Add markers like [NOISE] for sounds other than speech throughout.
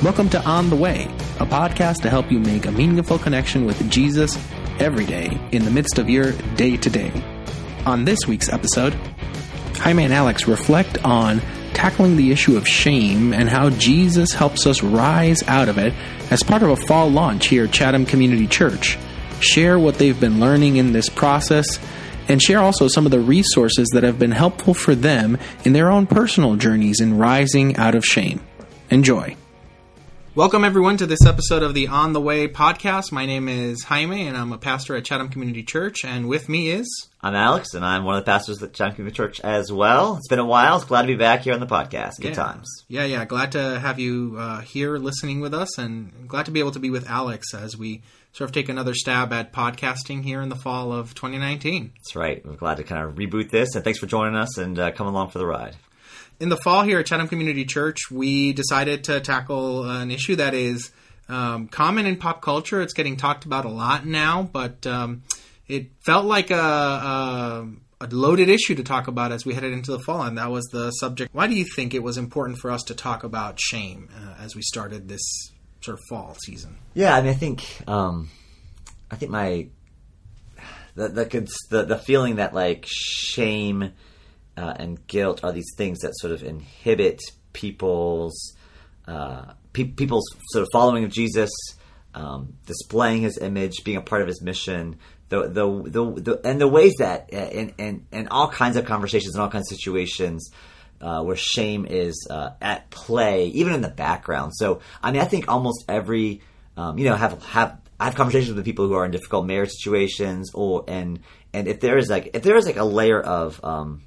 Welcome to On the Way, a podcast to help you make a meaningful connection with Jesus every day in the midst of your day to day. On this week's episode, Jaime and Alex reflect on tackling the issue of shame and how Jesus helps us rise out of it as part of a fall launch here at Chatham Community Church. Share what they've been learning in this process and share also some of the resources that have been helpful for them in their own personal journeys in rising out of shame. Enjoy. Welcome, everyone, to this episode of the On the Way podcast. My name is Jaime, and I'm a pastor at Chatham Community Church. And with me is. I'm Alex, and I'm one of the pastors at Chatham Community Church as well. It's been a while. It's glad to be back here on the podcast. Good yeah. times. Yeah, yeah. Glad to have you uh, here listening with us, and glad to be able to be with Alex as we sort of take another stab at podcasting here in the fall of 2019. That's right. We're glad to kind of reboot this, and thanks for joining us and uh, coming along for the ride in the fall here at Chatham Community Church, we decided to tackle an issue that is um, common in pop culture. It's getting talked about a lot now, but um, it felt like a, a, a, loaded issue to talk about as we headed into the fall, and that was the subject. Why do you think it was important for us to talk about shame uh, as we started this sort of fall season? Yeah, I mean, I think um, I think my the, the the the feeling that like shame uh, and guilt are these things that sort of inhibit people's uh, pe- people's sort of following of Jesus, um, displaying His image, being a part of His mission. The, the, the, the and the ways that uh, in, in, in all kinds of conversations in all kinds of situations uh, where shame is uh, at play, even in the background. So, I mean, I think almost every, um, you know, have have I have conversations with people who are in difficult marriage situations, or and and if there is like if there is like a layer of um,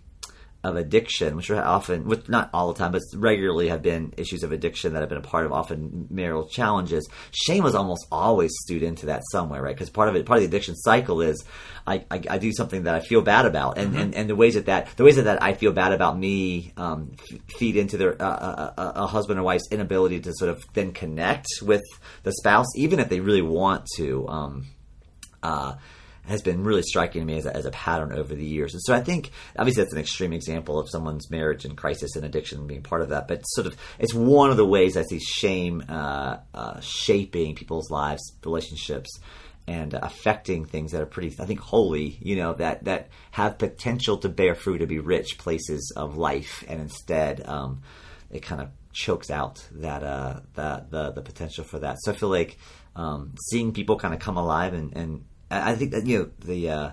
of addiction, which are often, with not all the time, but regularly have been issues of addiction that have been a part of often marital challenges. Shame was almost always stewed into that somewhere, right? Because part of it, part of the addiction cycle is I, I, I, do something that I feel bad about, and, mm-hmm. and, and the ways that, that the ways that, that I feel bad about me um, feed into their uh, a, uh, uh, a, husband or wife's inability to sort of then connect with the spouse, even if they really want to. Um, uh, has been really striking to me as a, as a pattern over the years. And so I think, obviously, that's an extreme example of someone's marriage and crisis and addiction being part of that. But sort of, it's one of the ways I see shame uh, uh, shaping people's lives, relationships, and affecting things that are pretty, I think, holy. You know, that that have potential to bear fruit, to be rich places of life, and instead, um, it kind of chokes out that uh, that the the potential for that. So I feel like um, seeing people kind of come alive and, and I think that you know the uh,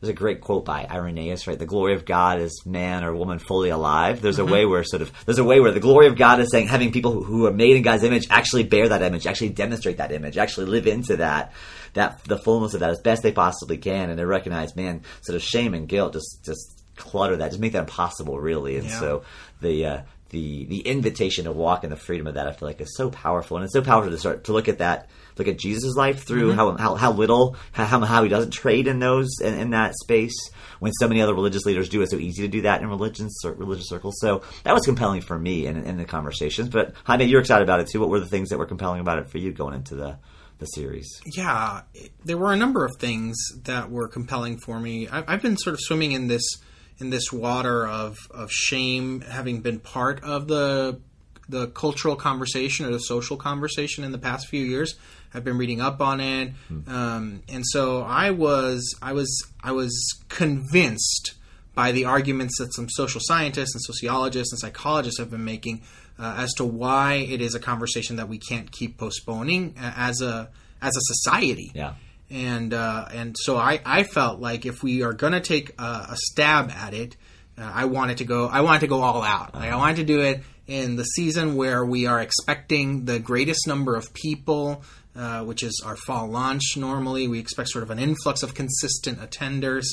there's a great quote by Irenaeus, right? The glory of God is man or woman fully alive. There's mm-hmm. a way where sort of there's a way where the glory of God is saying having people who, who, are made in God's image actually bear that image, actually demonstrate that image, actually live into that that the fullness of that as best they possibly can, and they recognize, man, sort of shame and guilt just just clutter that, just make that impossible, really. And yeah. so the uh, the the invitation to walk in the freedom of that, I feel like, is so powerful, and it's so powerful to start to look at that, look at Jesus' life through mm-hmm. how, how how little how how he doesn't trade in those in, in, that space when so many other religious leaders do. It's so easy to do that in religion religious circles. So that was compelling for me in, in the conversations. But Jaime, you're excited about it too. What were the things that were compelling about it for you going into the the series? Yeah, there were a number of things that were compelling for me. I've been sort of swimming in this in this water of, of shame, having been part of the the cultural conversation or the social conversation in the past few years. I've been reading up on it, hmm. um, and so I was I was I was convinced by the arguments that some social scientists and sociologists and psychologists have been making uh, as to why it is a conversation that we can't keep postponing uh, as a as a society. Yeah and uh, and so I, I felt like if we are going to take a, a, stab at it, uh, I wanted to go I wanted to go all out. Like, I wanted to do it in the season where we are expecting the greatest number of people, uh, which is our fall launch. Normally, we expect sort of an influx of consistent attenders,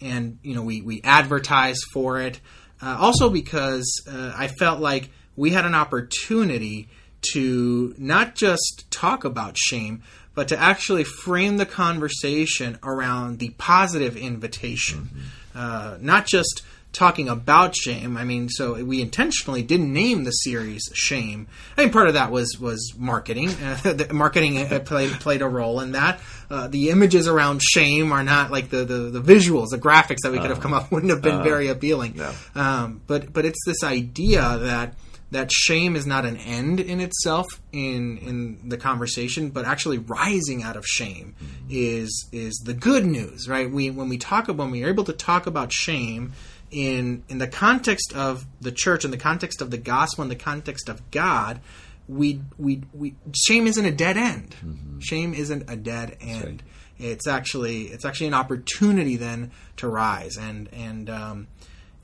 and you know we we advertise for it. Uh, also, because uh, I felt like we had an opportunity to not just talk about shame, but to actually frame the conversation around the positive invitation, mm-hmm. uh, not just talking about shame. I mean, so we intentionally didn't name the series "Shame." I mean, part of that was was marketing. [LAUGHS] Uh, marketing uh, played played a role in that. Uh, the images around shame are not like the, the, the visuals, the graphics that we could have come up wouldn't have been uh, very appealing. No. Um, but but it's this idea that that shame is not an end in itself in in the conversation, but actually rising out of shame is is the good news, right? We when we talk when we are able to talk about shame in in the context of the church, in the context of the gospel, in the context of God, we we we shame isn't a dead end. Shame isn't a dead end. It's actually it's actually an opportunity then to rise and and um,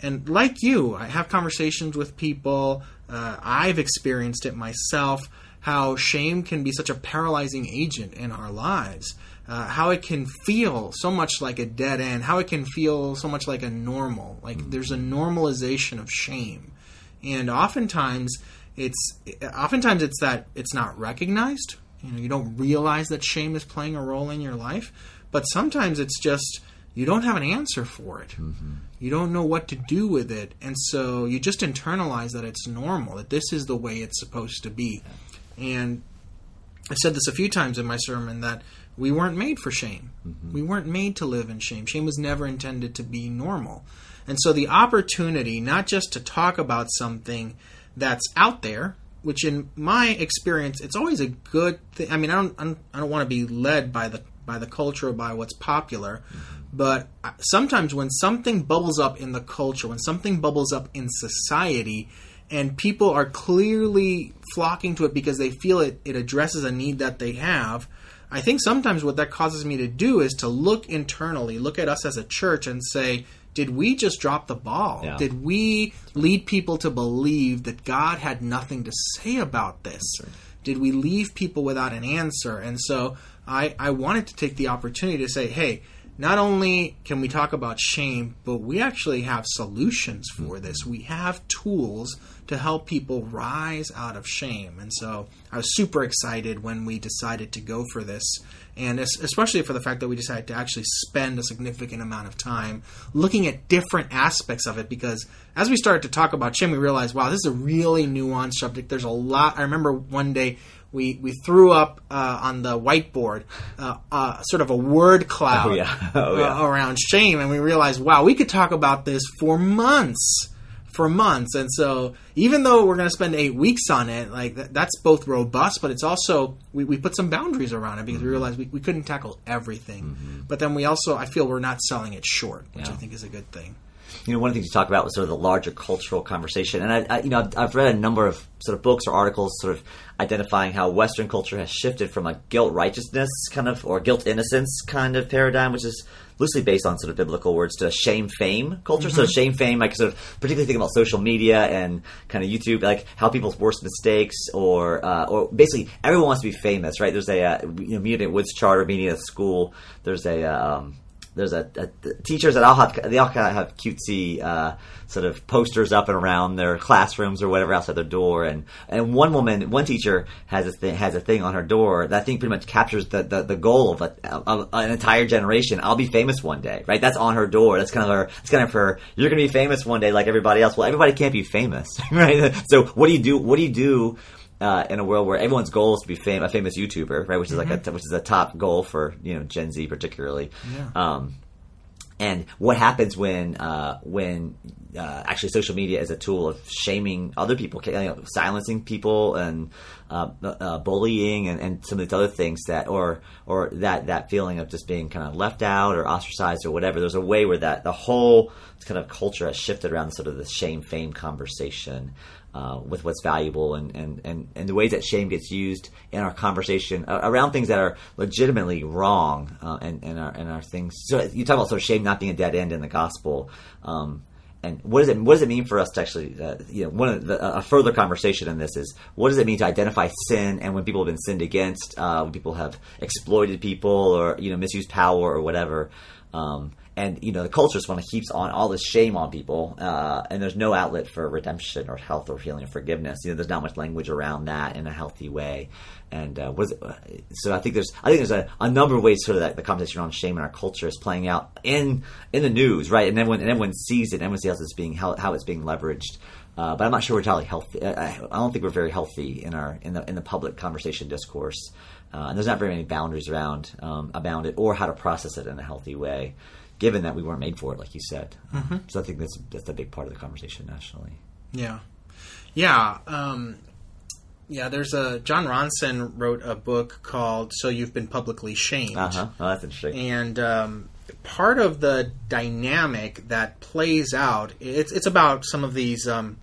and like you, I have conversations with people. Uh, I've experienced it myself. How shame can be such a paralyzing agent in our lives. Uh, how it can feel so much like a dead end. How it can feel so much like a normal. Like there's a normalization of shame, and oftentimes it's oftentimes it's that it's not recognized. You know, you don't realize that shame is playing a role in your life, but sometimes it's just you don't have an answer for it. You don't know what to do with it, and so you just internalize that it's normal, that this is the way it's supposed to be. And I said this a few times in my sermon that we weren't made for shame. Mm-hmm. We weren't made to live in shame. Shame was never intended to be normal. And so the opportunity, not just to talk about something that's out there, which in my experience, it's always a good thing. I mean, I don't, I don't, I don't want to be led by the by the culture or by what's popular, mm-hmm. but sometimes when something bubbles up in the culture, when something bubbles up in society, and people are clearly flocking to it because they feel it, it addresses a need that they have. I think sometimes what that causes me to do is to look internally, look at us as a church, and say, did we just drop the ball? Yeah. Did we lead people to believe that God had nothing to say about this? Did we leave people without an answer? And so I, I wanted to take the opportunity to say, hey, not only can we talk about shame, but we actually have solutions for mm-hmm. this. We have tools to help people rise out of shame. And so I was super excited when we decided to go for this. And especially for the fact that we decided to actually spend a significant amount of time looking at different aspects of it. Because as we started to talk about shame, we realized, wow, this is a really nuanced subject. There's a lot. I remember one day we, we threw up uh, on the whiteboard uh, uh, sort of a word cloud Oh, yeah. [LAUGHS] Oh, yeah. around shame, and we realized, wow, we could talk about this for months, for months. And so, even though we're going to spend eight weeks on it, like that, that's both robust, but it's also we, we put some boundaries around it because Mm-hmm. we realized we, we couldn't tackle everything. But then we also, I feel, we're not selling it short, which Yeah. I think is a good thing. You know, one of the things you talk about was sort of the larger cultural conversation, and I, I you know, I've, I've read a number of sort of books or articles, sort of identifying how Western culture has shifted from a guilt righteousness kind of or guilt innocence kind of paradigm, which is loosely based on sort of biblical words, to a shame fame culture. So shame fame, like sort of particularly thinking about social media and kind of YouTube, like how people's worst mistakes or uh, or basically everyone wants to be famous, right? There's a uh, you know meeting at Woods Charter meeting at a school. There's a um, there's a, a teachers that all have they all kind of have cutesy uh, sort of posters up and around their classrooms or whatever outside their door. And and one woman one teacher has a thing has a thing on her door. That I think pretty much captures the, the, the goal of, a, of an entire generation. I'll be famous one day right? That's on her door. That's kind of her that's kind of her you're gonna be famous one day like everybody else. Well everybody can't be famous [LAUGHS] right? So what do you do what do you do uh, in a world where everyone's goal is to be fam- a famous YouTuber, right? Which is like a which is a top goal for you know Gen Z particularly. Yeah. Um, and what happens when uh, when uh, actually social media is a tool of shaming other people, you know, silencing people, and uh, uh, bullying, and, and some of these other things that, or or that that feeling of just being kind of left out or ostracized or whatever. There's a way where that the whole kind of culture has shifted around sort of the shame fame conversation. Uh, with what's valuable and, and, and, and the ways that shame gets used in our conversation uh, around things that are legitimately wrong uh, and, and, our, and our things. So you talk about sort of shame not being a dead end in the gospel. Um, and what does it what does it mean for us to actually uh, you know one of the, a further conversation in this is what does it mean to identify sin and when people have been sinned against uh, when people have exploited people or you know misused power or whatever um, and you know the culture just want to keeps on all this shame on people, uh, and there's no outlet for redemption or health or healing or forgiveness. You know, there's not much language around that in a healthy way. And uh, it? so I think there's I think there's a, a number of ways sort of that the conversation around shame in our culture is playing out in in the news, right? And everyone and everyone sees it, and everyone sees how it's being how, how it's being leveraged. Uh, but I'm not sure we're entirely healthy. I, I don't think we're very healthy in our in the in the public conversation discourse. Uh, and there's not very many boundaries around um, about it or how to process it in a healthy way, given that we weren't made for it, like you said. Mm-hmm. So I think that's that's a big part of the conversation nationally. Yeah. Yeah, um, yeah. There's a Jon Ronson wrote a book called "So You've Been Publicly Shamed," Uh huh. Oh, that's interesting. and um, part of the dynamic that plays out it's it's about some of these. Um,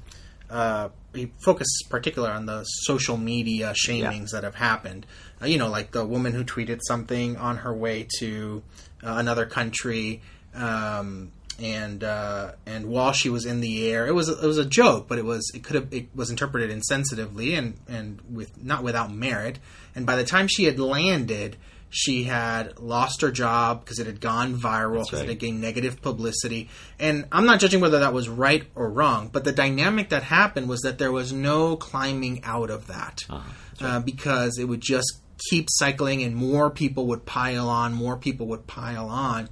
uh, he focuses particular on the social media shamings that have happened. Uh, you know, like the woman who tweeted something on her way to uh, another country. Um, and uh, and while she was in the air, it was it was a joke, but it was it could have it was interpreted insensitively and and with not without merit. And by the time she had landed, she had lost her job because it had gone viral because right. it had gained negative publicity. And I'm not judging whether that was right or wrong, but the dynamic that happened was that there was no climbing out of that uh, because it would just keep cycling, and more people would pile on, more people would pile on,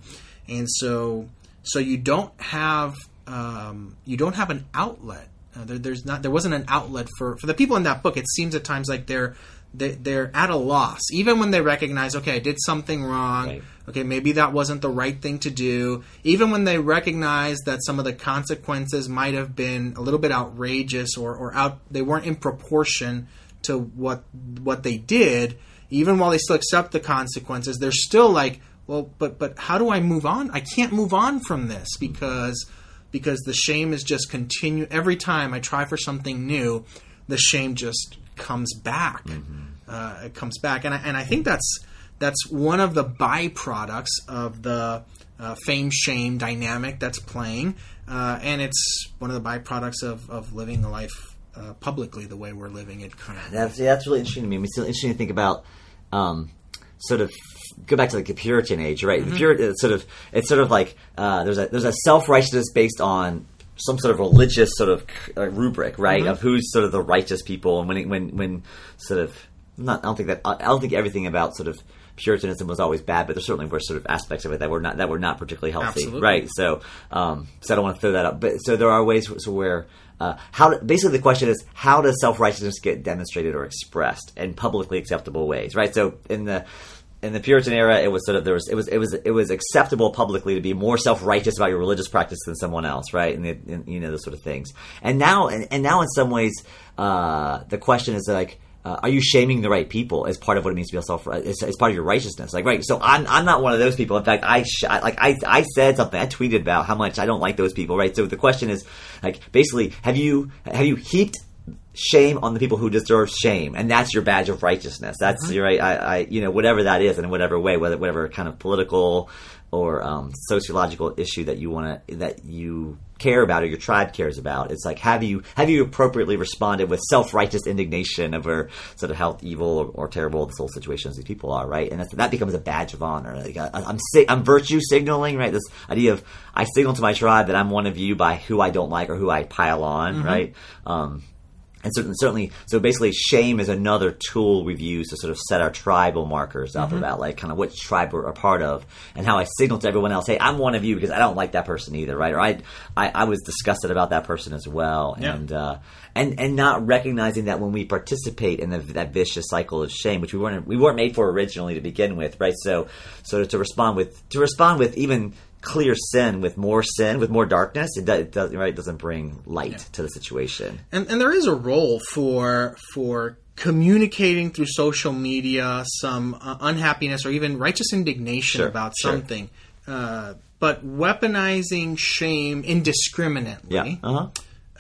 and so so you don't have um, you don't have an outlet. Uh, there, there's not there wasn't an outlet for for the people in that book. It seems at times like they're they, they're at a loss, even when they recognize, okay, I did something wrong. Right. Okay, maybe that wasn't the right thing to do. Even when they recognize that some of the consequences might have been a little bit outrageous or, or out, they weren't in proportion to what what they did. Even while they still accept the consequences, they're still like, well, but but how do I move on? I can't move on from this because because the shame is just continue every time I try for something new, the shame just comes back. Uh, it comes back, and I, and I think that's that's one of the byproducts of the uh, fame shame dynamic that's playing, uh, and it's one of the byproducts of, of living a life uh, publicly the way we're living it. That's yeah, that's really interesting to me. It's interesting to think about um, sort of go back to like the Puritan age, right? The Puritan it's sort of it's sort of like uh, there's a there's a self righteousness based on some sort of religious sort of uh, rubric, right? Of who's sort of the righteous people, and when it, when when sort of not I don't think that I don't think everything about sort of Puritanism was always bad, but there certainly were sort of aspects of it that were not that were not particularly healthy, Absolutely. right? So, um, so I don't want to throw that up, but so there are ways so where uh, how basically the question is how does self righteousness get demonstrated or expressed in publicly acceptable ways, right? So in the in the Puritan era, it was sort of there was it was it was it was acceptable publicly to be more self righteous about your religious practice than someone else, right? And, the, and you know those sort of things. And now and, and now in some ways, uh, the question is like. Uh, are you shaming the right people as part of what it means to be a self as, as part of your righteousness? Like, right? So I'm, I'm not one of those people. In fact, I sh- like I I said something. I tweeted about how much I don't like those people. Right? So the question is, like, basically, have you have you heaped shame on the people who deserve shame, and that's your badge of righteousness. That's your right. I, I, you know, whatever that is, in whatever way, whether whatever kind of political or um, sociological issue that you want to that you care about or your tribe cares about. It's like have you have you appropriately responded with self righteous indignation over sort of how evil or, or terrible this whole situation these people are, right? And that's, that becomes a badge of honor. Like I, I'm si- I'm virtue signaling, right? This idea of I signal to my tribe that I'm one of you by who I don't like or who I pile on, right? Um, and certainly, certainly, so basically, shame is another tool we've used to sort of set our tribal markers up about like kind of which tribe we're a part of, and how I signal to everyone else, "Hey, I'm one of you because I don't like that person either," right? Or I, I, I was disgusted about that person as well, Yeah. and uh, and and not recognizing that when we participate in the, that vicious cycle of shame, which we weren't we weren't made for originally to begin with, right? So, so to respond with to respond with even clear sin with more sin with more darkness, it, do, it does right it doesn't bring light to the situation. and and there is a role for for communicating through social media some uh, unhappiness or even righteous indignation Sure, about sure. something. Uh, but weaponizing shame indiscriminately Yeah. Uh huh.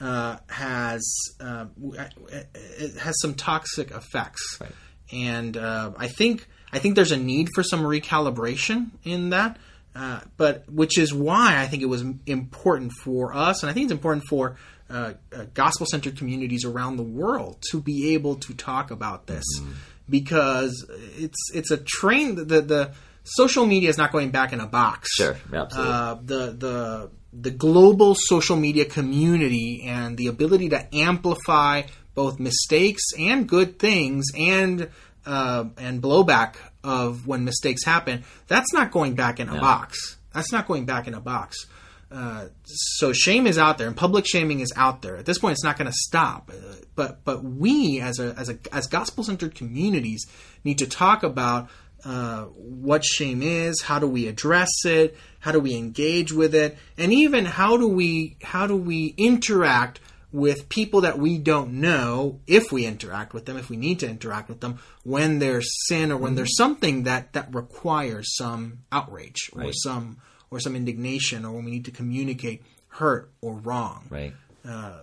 Uh, has uh, it has some toxic effects, Right. and uh, I think I think there's a need for some recalibration in that. Uh, but which is why I think it was important for us, and I think it's important for uh, uh, gospel-centered communities around the world to be able to talk about this, because it's it's a train. The the social media is not going back in a box. Sure, absolutely. Uh, the the the global social media community and the ability to amplify both mistakes and good things and uh, and blowback of when mistakes happen. That's not going back in a box. That's not going back in a box. Uh, so shame is out there, and public shaming is out there. At this point, it's not going to stop. Uh, but but we, as a as a as gospel centered communities, need to talk about uh, what shame is, how do we address it, how do we engage with it, and even how do we how do we interact with people that we don't know if we interact with them, if we need to interact with them, when there's sin or when mm-hmm. there's something that, that requires some outrage or some or some indignation or when we need to communicate hurt or wrong. Right. Uh,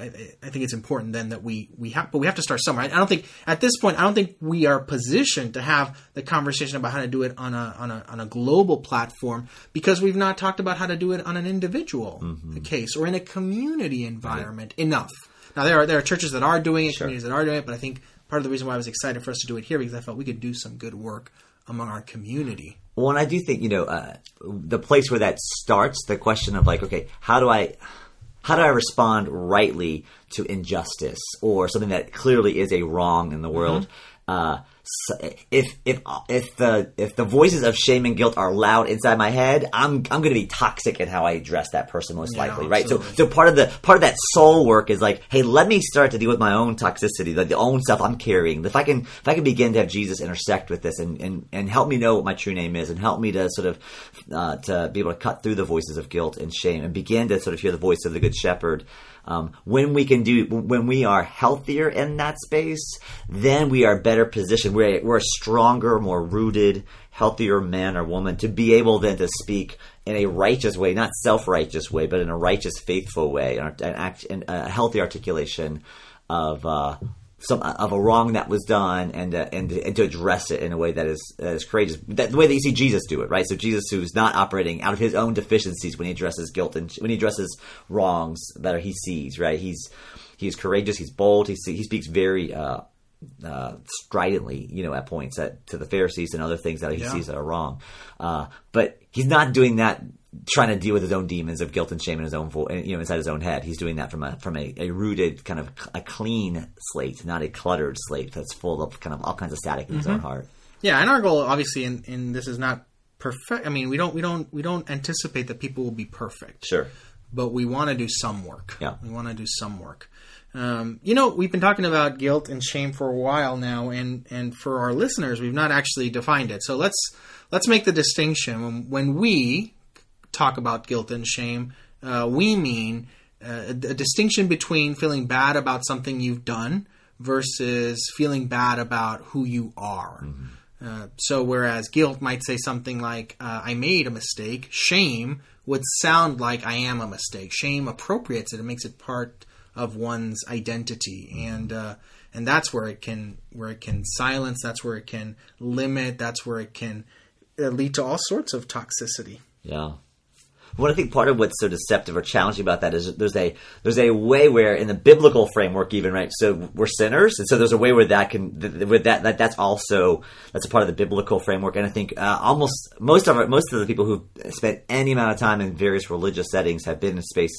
I, I think it's important then that we we have, but we have to start somewhere. I don't think at this point, I don't think we are positioned to have the conversation about how to do it on a on a on a global platform because we've not talked about how to do it on an individual case or in a community environment enough. Now there are there are churches that are doing it, communities that are doing it, but I think part of the reason why I was excited for us to do it here because I felt we could do some good work among our community. Well, and I do think you know uh, the place where that starts, the question of like, okay, how do I, how do I respond rightly to injustice or something that clearly is a wrong in the world? Uh, s- if if if the if the voices of shame and guilt are loud inside my head, I'm I'm going to be toxic in how I address that person most Yeah, likely, right? So absolutely. so part of the part of that soul work is like, hey, let me start to deal with my own toxicity, like the own stuff I'm carrying. If I can if I can begin to have Jesus intersect with this and and, and help me know what my true name is and help me to sort of uh, to be able to cut through the voices of guilt and shame and begin to sort of hear the voice of the good shepherd. Um, when we can do when we are healthier in that space, then we are better positioned. We're we're a stronger, more rooted, healthier man or woman to be able then to speak in a righteous way, not self-righteous way, but in a righteous, faithful way, an, an act, an, a healthy articulation of uh, some of a wrong that was done, and uh, and and to address it in a way that is that is courageous. That, the way that you see Jesus do it, right? So Jesus, who's not operating out of his own deficiencies when he addresses guilt and when he addresses wrongs that he sees, right? He's he's courageous, he's bold, he he speaks very. Uh, uh, stridently, you know, at points at, to the Pharisees and other things that he Yeah. sees that are wrong. Uh, but he's not doing that trying to deal with his own demons of guilt and shame in his own, vo- you know, inside his own head. He's doing that from a from a, a rooted kind of a clean slate, not a cluttered slate that's full of kind of all kinds of static in his own heart. Yeah, and our goal, obviously, in, in this is not perfect. I mean, we don't we don't we don't anticipate that people will be perfect. Sure. but we want to do some work. Yeah. we want to do some work. Um, you know, we've been talking about guilt and shame for a while now, and and for our listeners, we've not actually defined it. So let's let's make the distinction when when we talk about guilt and shame, uh, we mean uh, a, distinction between feeling bad about something you've done versus feeling bad about who you are. Uh, so, whereas guilt might say something like, uh, I made a mistake, shame would sound like I am a mistake. Shame appropriates it, it makes it part of one's identity. And, uh, and that's where it can where it can silence. That's where it can limit. That's where it can uh, lead to all sorts of toxicity. Yeah. Well, I think part of what's so deceptive or challenging about that is there's a there's a way where in the biblical framework even right so we're sinners and so there's a way where that can with that, that that's also that's a part of the biblical framework. And I think uh, almost most of our, most of the people who've spent any amount of time in various religious settings have been in space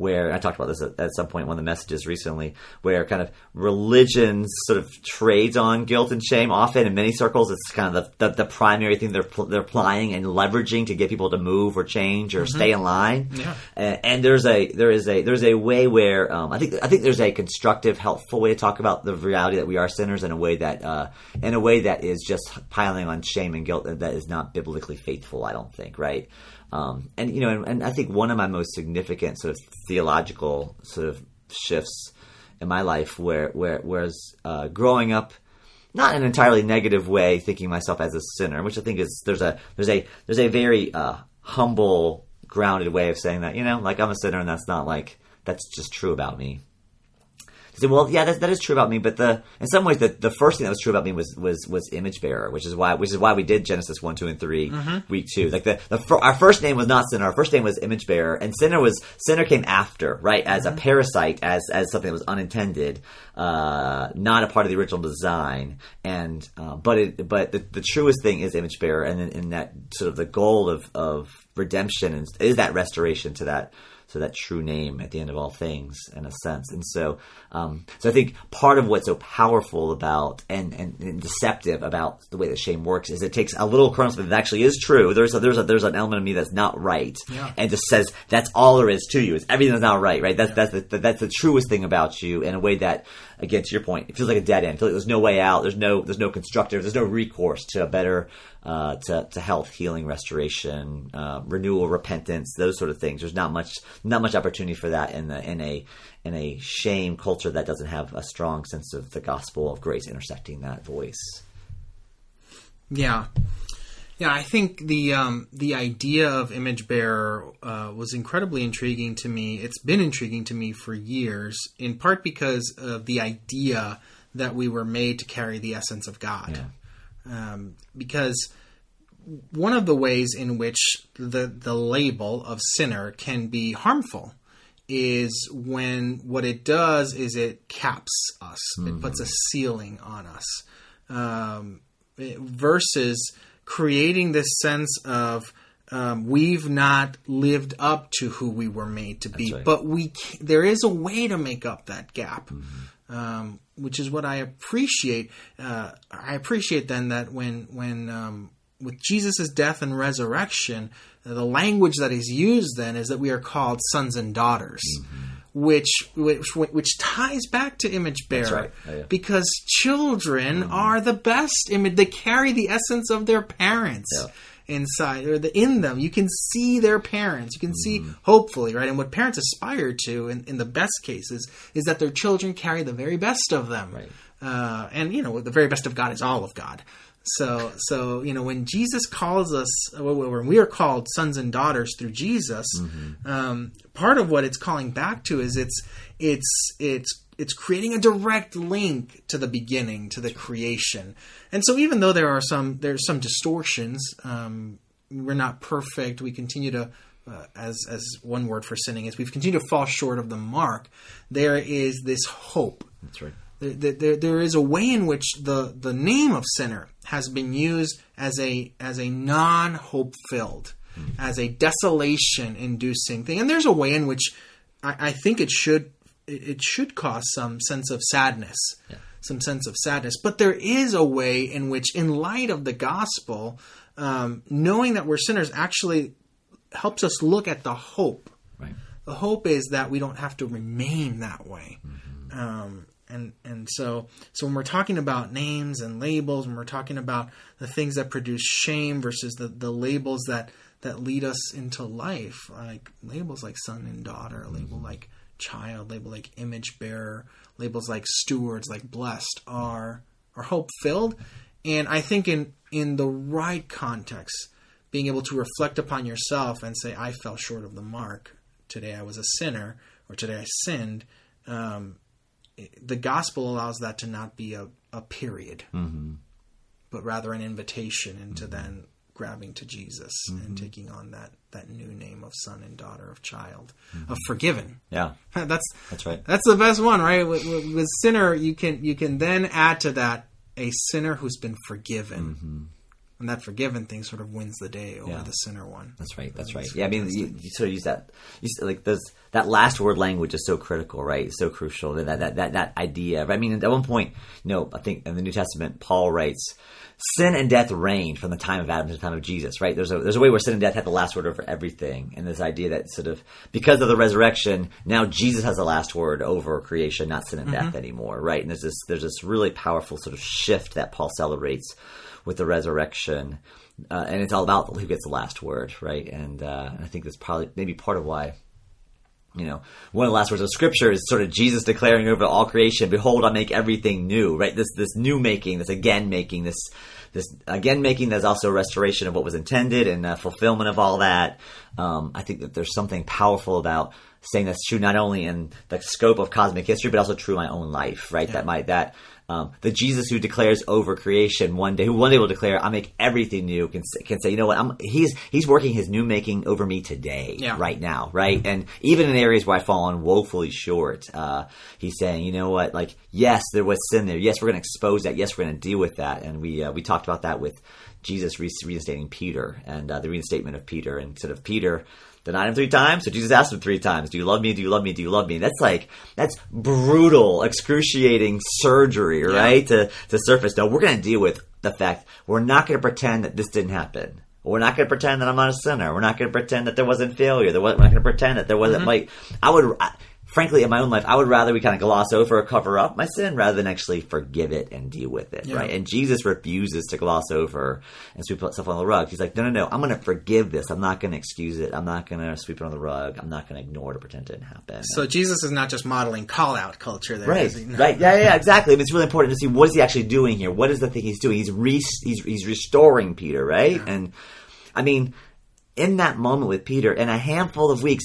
where I talked about this at, at some point in one of the messages recently, where kind of religion sort of trades on guilt and shame. Often in many circles, it's kind of the, the, the primary thing they're they're applying and leveraging to get people to move or change or stay in line. Yeah. And, and there's a there is a there's a way where um, I think I think there's a constructive, helpful way to talk about the reality that we are sinners in a way that uh, in a way that is just piling on shame and guilt that is not biblically faithful. I don't think right. Um, and you know, and, and I think one of my most significant sort of theological sort of shifts in my life, where where whereas uh, growing up, not in an entirely negative way, thinking myself as a sinner, which I think is there's a there's a there's a very uh, humble, grounded way of saying that. You know, like I'm a sinner, and that's not like that's just true about me. Well, yeah, that, that is true about me, but the in some ways the, the first thing that was true about me was was was image bearer, which is why which is why we did Genesis one, two, and 3 week two. Like the, the our first name was not sinner, our first name was image bearer, and sinner was sinner came after, right, as a parasite, as as something that was unintended, uh, not a part of the original design, and uh, but it but the, the truest thing is image bearer, and in, in that sort of the goal of of redemption is, is that restoration to that so that true name at the end of all things in a sense. And so um, so i think part of what's so powerful about and, and, and deceptive about the way that shame works is it takes a little kernel that actually is true. There's a, there's a, there's an element of me that's not right Yeah. and just says that's all there is to you. Is everything that's not right right? That's that's the, that's the truest thing about you in a way that again to your point it feels like a dead end I feel like there's no way out there's no there's no constructive there's no recourse to a better uh, to, to health, healing, restoration, uh, renewal, repentance, those sort of things. There's not much not much opportunity for that in the in a in a shame culture that doesn't have a strong sense of the gospel of grace intersecting that voice. Yeah. Yeah, I think the um, the idea of image bearer uh, was incredibly intriguing to me. It's been intriguing to me for years, in part because of the idea that we were made to carry the essence of God. Yeah. Um, because one of the ways in which the the label of sinner can be harmful is when what it does is it caps us. It puts a ceiling on us. Um, versus creating this sense of um, we've not lived up to who we were made to be, right. but we there is a way to make up that gap, um, which is what I appreciate. Uh, I appreciate then that when when um, with Jesus' death and resurrection, the language that is used then is that we are called sons and daughters. Which, which which ties back to image bearer right. Oh, yeah. because children are the best image. They carry the essence of their parents Yeah. inside or the, in them. You can see their parents. You can see, hopefully, right? And what parents aspire to, in, in the best cases, is that their children carry the very best of them. Right. Uh, and you know, the very best of God is all of God. So, so you know, when Jesus calls us, when we are called sons and daughters through Jesus, um, part of what it's calling back to is it's it's it's it's creating a direct link to the beginning, to the creation. And so, even though there are some there's some distortions, um, we're not perfect. We continue to uh, as as one word for sinning is we've continued to fall short of the mark. There is this hope That's right. There, there, there is a way in which the, the name of sinner has been used as a as a non hope filled, as a desolation inducing thing, and there's a way in which I, I think it should it it should cause some sense of sadness, some sense of sadness. But there is a way in which, in light of the gospel, um, knowing that we're sinners actually helps us look at the hope Right. the hope is that we don't have to remain that way. Um, and and so so when we're talking about names and labels, when we're talking about the things that produce shame versus the, the labels that that lead us into life, like labels like son and daughter, label like child, label like image bearer, labels like stewards, like blessed are are hope filled. And I think in in the right context, being able to reflect upon yourself and say, I fell short of the mark. Today I was a sinner, or today I sinned. Um, the gospel allows that to not be a, a period, mm-hmm. but rather an invitation into mm-hmm. then grabbing to Jesus and mm-hmm. taking on that, that new name of son and daughter of child, of forgiven. Yeah. [LAUGHS] That's That's right. that's the best one, right? With, with, with sinner, you can you can then add to that a sinner who's been forgiven, and that forgiven thing sort of wins the day over Yeah. the sinner one. That's right. That's right. Yeah, I mean, you, you sort of use that. You, like those that last word language is so critical, right? It's so crucial. That that that that idea. I mean, at one point, you know, I think in the New Testament, Paul writes, "Sin and death reigned from the time of Adam to the time of Jesus." Right? There's a there's a way where sin and death had the last word over everything, and this idea that sort of because of the resurrection, now Jesus has the last word over creation, not sin and mm-hmm. death anymore. Right? And there's this there's this really powerful sort of shift that Paul celebrates with the resurrection. Uh, and it's all about who gets the last word, right? And, uh, I think that's probably maybe part of why, you know, one of the last words of Scripture is sort of Jesus declaring over all creation, "Behold, I make everything new." Right? This this new making, this again making, this this again making. There's also restoration of what was intended and uh, fulfillment of all that. Um, I think that there's something powerful about saying that's true not only in the scope of cosmic history, but also true in my own life. Right? That might that um, the Jesus who declares over creation one day, who one day will declare, "I make everything new," can say, can say, "You know what? I'm, he's he's working his new making over me today, Yeah. right now, right?" And even in areas where I've fallen woefully short, uh, he's saying, "You know what? Like, yes, there was sin there. Yes, we're going to expose that. Yes, we're going to deal with that." And we uh, we talked about that with Jesus re- reinstating Peter and uh, the reinstatement of Peter, and sort of Peter denied him three times. So Jesus asked him three times, "Do you love me? Do you love me? Do you love me?" That's like that's brutal, excruciating surgery, right? To to surface. No, we're going to deal with the fact we're not going to pretend that this didn't happen. We're not going to pretend that I'm not a sinner. We're not going to pretend that there wasn't failure. There was, we're not going to pretend that there wasn't mm-hmm. like I would. I, frankly, in my own life, I would rather we kind of gloss over or cover up my sin rather than actually forgive it and deal with it, Yeah. right? And Jesus refuses to gloss over and sweep stuff on the rug. He's like, no, no, no, I'm going to forgive this. I'm not going to excuse it. I'm not going to sweep it on the rug. I'm not going to ignore it or pretend it didn't happen. So Jesus is not just modeling call out culture there. Right? No. right, yeah, yeah, yeah, exactly. And it's really important to see what is he actually doing here. What is the thing he's doing? He's re- he's he's restoring Peter, right? And I mean, in that moment with Peter, in a handful of weeks,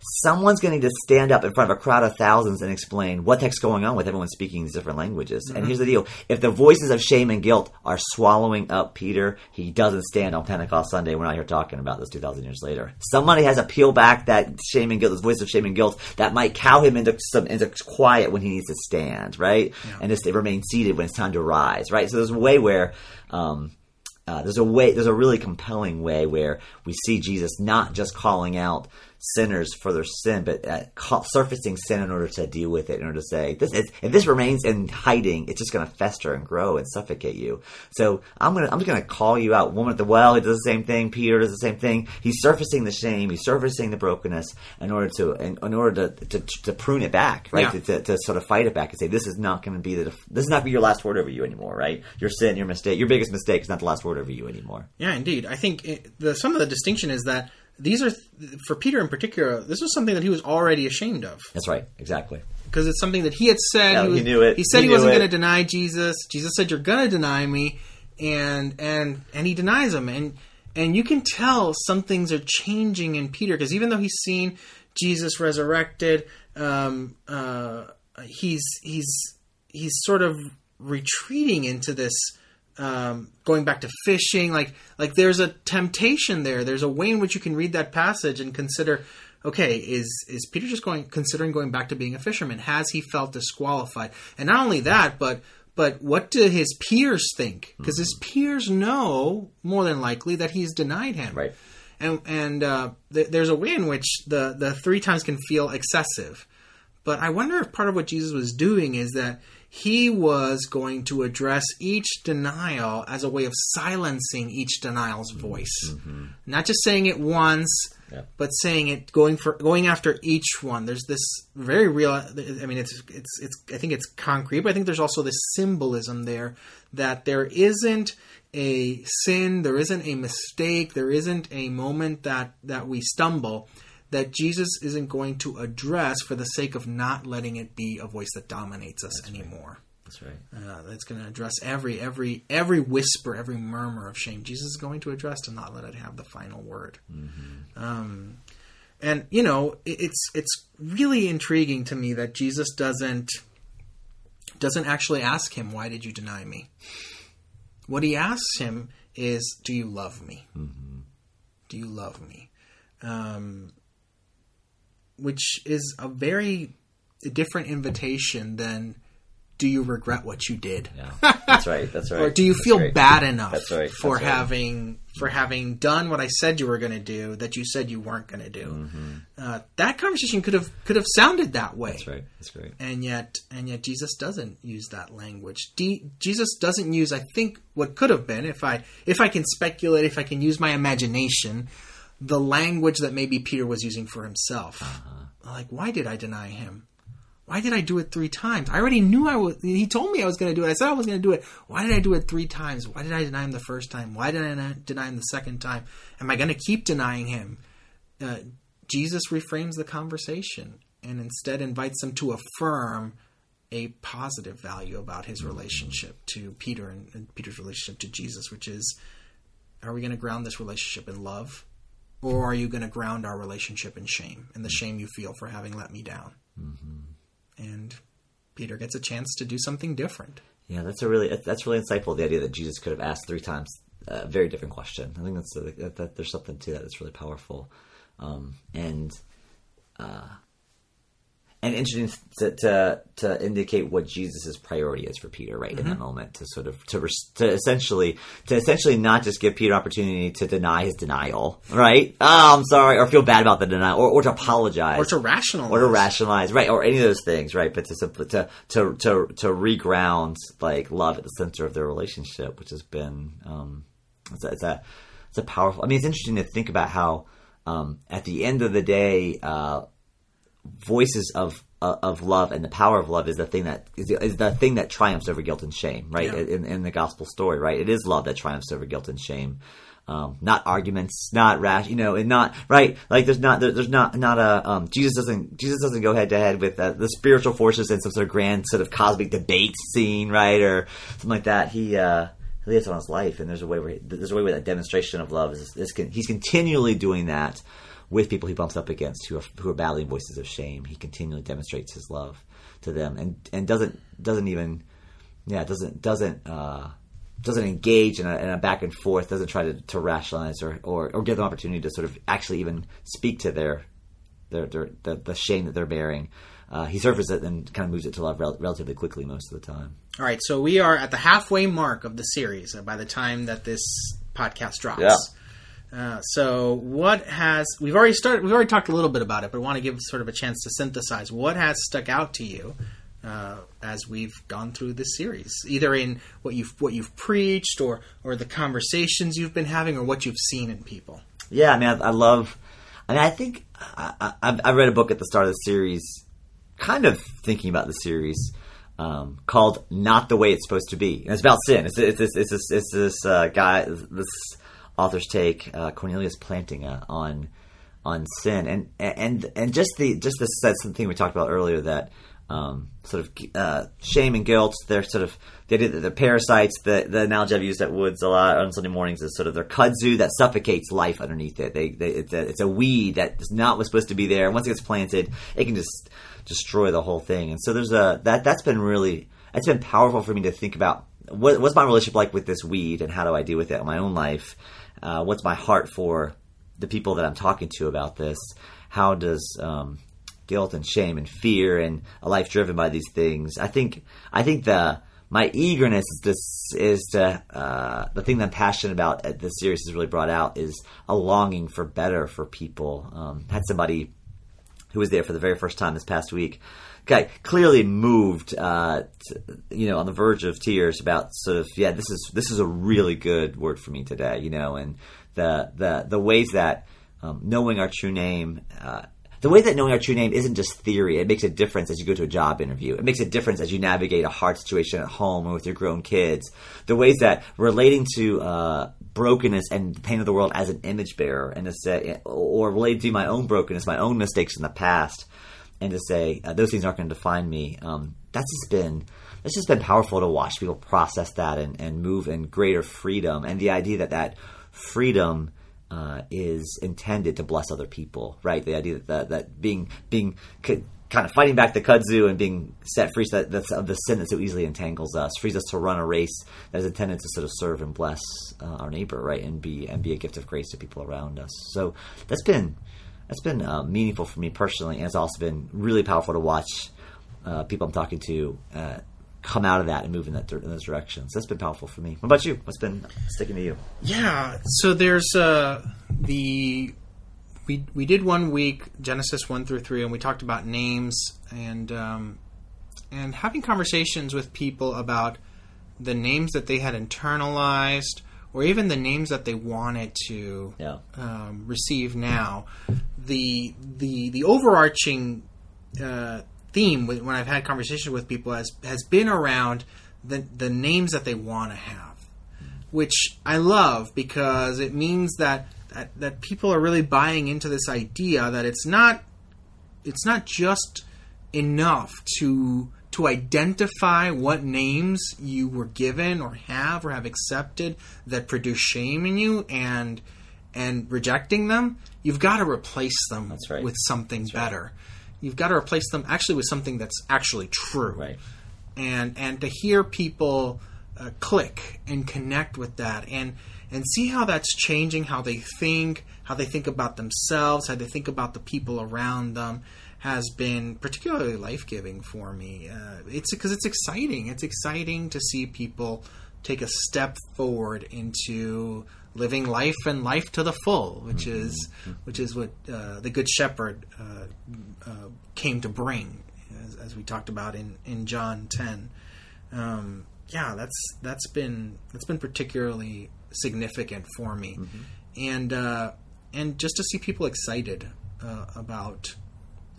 someone's going to need to stand up in front of a crowd of thousands and explain what the heck's going on with everyone speaking these different languages. And here's the deal: if the voices of shame and guilt are swallowing up Peter, he doesn't stand on Pentecost Sunday. We're not here talking about this two thousand years later. Somebody has to peel back that shame and guilt, those voice of shame and guilt that might cow him into some into quiet when he needs to stand, right? And just remain seated when it's time to rise, right? So there's a way where. Um, uh, there's a way, there's a really compelling way where we see Jesus not just calling out sinners for their sin, but uh, surfacing sin in order to deal with it, in order to say, this is, if this remains in hiding, it's just going to fester and grow and suffocate you. So I'm gonna, I'm just going to call you out. Woman at the well, he does the same thing. Peter does the same thing. He's surfacing the shame. He's surfacing the brokenness in order to, in, in order to, to, to prune it back, right? Yeah. To, to, to sort of fight it back and say, this is not going to be the, this is not be your last word over you anymore, right? Your sin, your mistake, your biggest mistake is not the last word over you anymore. Yeah, indeed. I think it, the, some of the distinction is that these are, for Peter in particular, this was something that he was already ashamed of That's right, exactly. because it's something that he had said. He, he knew it. He said He he, wasn't going to deny Jesus. Jesus said, "You're going to deny me," and and and he denies him. And and you can tell some things are changing in Peter because even though he's seen Jesus resurrected, um, uh, he's he's he's sort of retreating into this um, going back to fishing like like there's a temptation there. There's a way in which you can read that passage and consider okay is is peter just going considering going back to being a fisherman? Has he felt disqualified? And not only that but but what do his peers think? Because his peers know more than likely that he's denied him. Right. and and uh, th- there's a way in which the the three times can feel excessive. But I wonder if part of what Jesus was doing is that he was going to address each denial as a way of silencing each denial's voice, mm-hmm. not just saying it once, Yeah. but saying it going for going after each one. There's this very real. I mean, it's it's it's. I think it's concrete, but I think there's also this symbolism there that there isn't a sin, there isn't a mistake, there isn't a moment that that we stumble that Jesus isn't going to address for the sake of not letting it be a voice that dominates us anymore. That's right. Uh, that's going to address every every every whisper, every murmur of shame. Jesus is going to address to not let it have the final word. Um, and you know, it, it's it's really intriguing to me that Jesus doesn't doesn't actually ask him, "Why did you deny me?" What he asks him is, "Do you love me? Do you love me?" Um, which is a very different invitation than "Do you regret what you did?" Yeah. That's right. That's [LAUGHS] right. or do you That's feel great. bad enough That's right, for that's right. having for having done what I said you were going to do that you said you weren't going to do? Uh, that conversation could have could have sounded that way, Mm-hmm. That's right. That's great. and yet and yet Jesus doesn't use that language. D- Jesus doesn't use, I think, what could have been if I if I can speculate, if I can use my imagination, the language that maybe Peter was using for himself. Uh-huh. Like, why did I deny him? Why did I do it three times? I already knew I was. He told me I was going to do it. I said I was going to do it. Why did I do it three times? Why did I deny him the first time? Why did I deny him the second time? Am I going to keep denying him? Uh, Jesus reframes the conversation and instead invites him to affirm a positive value about his relationship to Peter and, and Peter's relationship to Jesus, which is are we going to ground this relationship in love? Or are you going to ground our relationship in shame and the shame you feel for having let me down? And Peter gets a chance to do something different. Yeah, that's a really that's really insightful. The idea that Jesus could have asked three times a very different question. I think that's that, that there's something to that that's really powerful, um, and uh, and interesting to, to to indicate what Jesus' priority is for Peter right in that moment to sort of to to essentially to essentially not just give Peter opportunity to deny his denial, right? Oh, I'm sorry, or feel bad about the denial, or, or to apologize, Or to rationalize. or to rationalize, right, or any of those things, right? But to to to to to reground like love at the center of their relationship, which has been um, it's a, it's a it's a powerful. I mean, it's interesting to think about how um, at the end of the day, uh, voices of uh, of love and the power of love is the thing that is, is the thing that triumphs over guilt and shame, right? Yeah. In, in the gospel story, right? It is love that triumphs over guilt and shame. Um, not arguments, not rash, you know, and not right. Like there's not there, there's not not a um, Jesus doesn't Jesus doesn't go head to head with uh, the spiritual forces in some sort of grand sort of cosmic debate scene, right, or something like that. He uh, he lives on his life, and there's a way where there's a way where that demonstration of love is, is he's continually doing that with people he bumps up against who are who are battling voices of shame. He continually demonstrates his love to them, and and doesn't doesn't even yeah doesn't doesn't uh, doesn't engage in a, in a back and forth. Doesn't try to, to rationalize or, or or give them opportunity to sort of actually even speak to their their, their the, the shame that they're bearing. Uh, he surfaces it and kind of moves it to love rel- relatively quickly most of the time. All right, so we are at the halfway mark of the series by the time that this podcast drops. Yeah. Uh, so what has we've already started we've already talked a little bit about it but I want to give sort of a chance to synthesize what has stuck out to you uh, as we've gone through this series either in what you've what you've preached or or the conversations you've been having or what you've seen in people Yeah, I mean, I, I love. I mean, I think I, I, I read a book at the start of the series, kind of thinking about the series, um, called "Not the Way It's Supposed to Be," and it's about sin. It's it's this it's this, it's this uh, guy, this author's take, uh, Cornelius Plantinga on on sin, and and and just the just the that's something we talked about earlier that um, sort of uh, shame and guilt. They're sort of they did the parasites. The the analogy I've used at Woods a lot on Sunday mornings is sort of their kudzu that suffocates life underneath it. They, they it's a it's a weed that is not what's supposed to be there. And once it gets planted, it can just destroy the whole thing. And so there's a that that's been really it's been powerful for me to think about what, what's my relationship like with this weed and how do I deal with it in my own life. Uh, what's my heart for the people that I'm talking to about this? How does um, guilt and shame and fear and a life driven by these things? I think I think the my eagerness is to, is to uh, the thing that I'm passionate about. At this series has really brought out is a longing for better for people. Um, had somebody who was there for the very first time this past week. Guy clearly moved, uh, to, you know, on the verge of tears about sort of yeah, this is this is a really good word for me today, you know, and the the the ways that um, knowing our true name. Uh, the way that knowing our true name isn't just theory, it makes a difference as you go to a job interview. It makes a difference as you navigate a hard situation at home or with your grown kids. The ways that relating to uh, brokenness and the pain of the world as an image bearer, and say, or relating to my own brokenness, my own mistakes in the past, and to say uh, those things aren't going to define me. Um, that's just been it's just been powerful to watch people process that and, and move in greater freedom, and the idea that that freedom uh, is intended to bless other people, right? The idea that that, being being kind of fighting back the kudzu and being set free so that, that's of the sin that so easily entangles us, frees us to run a race that is intended to sort of serve and bless uh, our neighbor, right, and be and be a gift of grace to people around us. So that's been that's been uh, meaningful for me personally, and it's also been really powerful to watch uh, people I'm talking to uh, come out of that and move in that in those directions. That's been powerful for me. What about you? What's been sticking to you? Yeah. So there's uh, the we we did one week Genesis one through three, and we talked about names and um, and having conversations with people about the names that they had internalized, or even the names that they wanted to Yeah. um, receive now. The the the overarching uh, theme when when I've had conversations with people has has been around the the names that they want to have, which I love because it means that, that that people are really buying into this idea that it's not it's not just enough to to identify what names you were given or have or have accepted that produce shame in you and and rejecting them you've got to replace them That's right. with something better you've got to replace them actually with something that's actually true Right. and and to hear people uh, click and connect with that and and see how that's changing how they think how they think about themselves how they think about the people around them has been particularly life-giving for me uh, it's because it's exciting. It's exciting to see people take a step forward into living life and life to the full which is which is what uh, the good shepherd uh, uh, came to bring as, as we talked about in, in John 10 um, yeah that's that's been that's been particularly significant for me. And uh, and just to see people excited uh, about